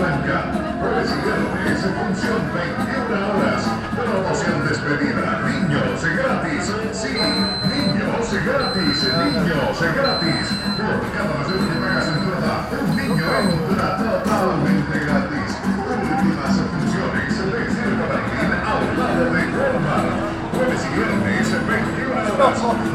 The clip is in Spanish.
Blanca. Jueves y viernes, en función 21 horas. Promoción despedida. Niños gratis. Sí, niños gratis. Niños gratis. Por cada vez que pagas entrada, un niño entra totalmente gratis. Últimas funciones de Circo Berlín al lado de Colmar. Jueves y viernes, 21 horas.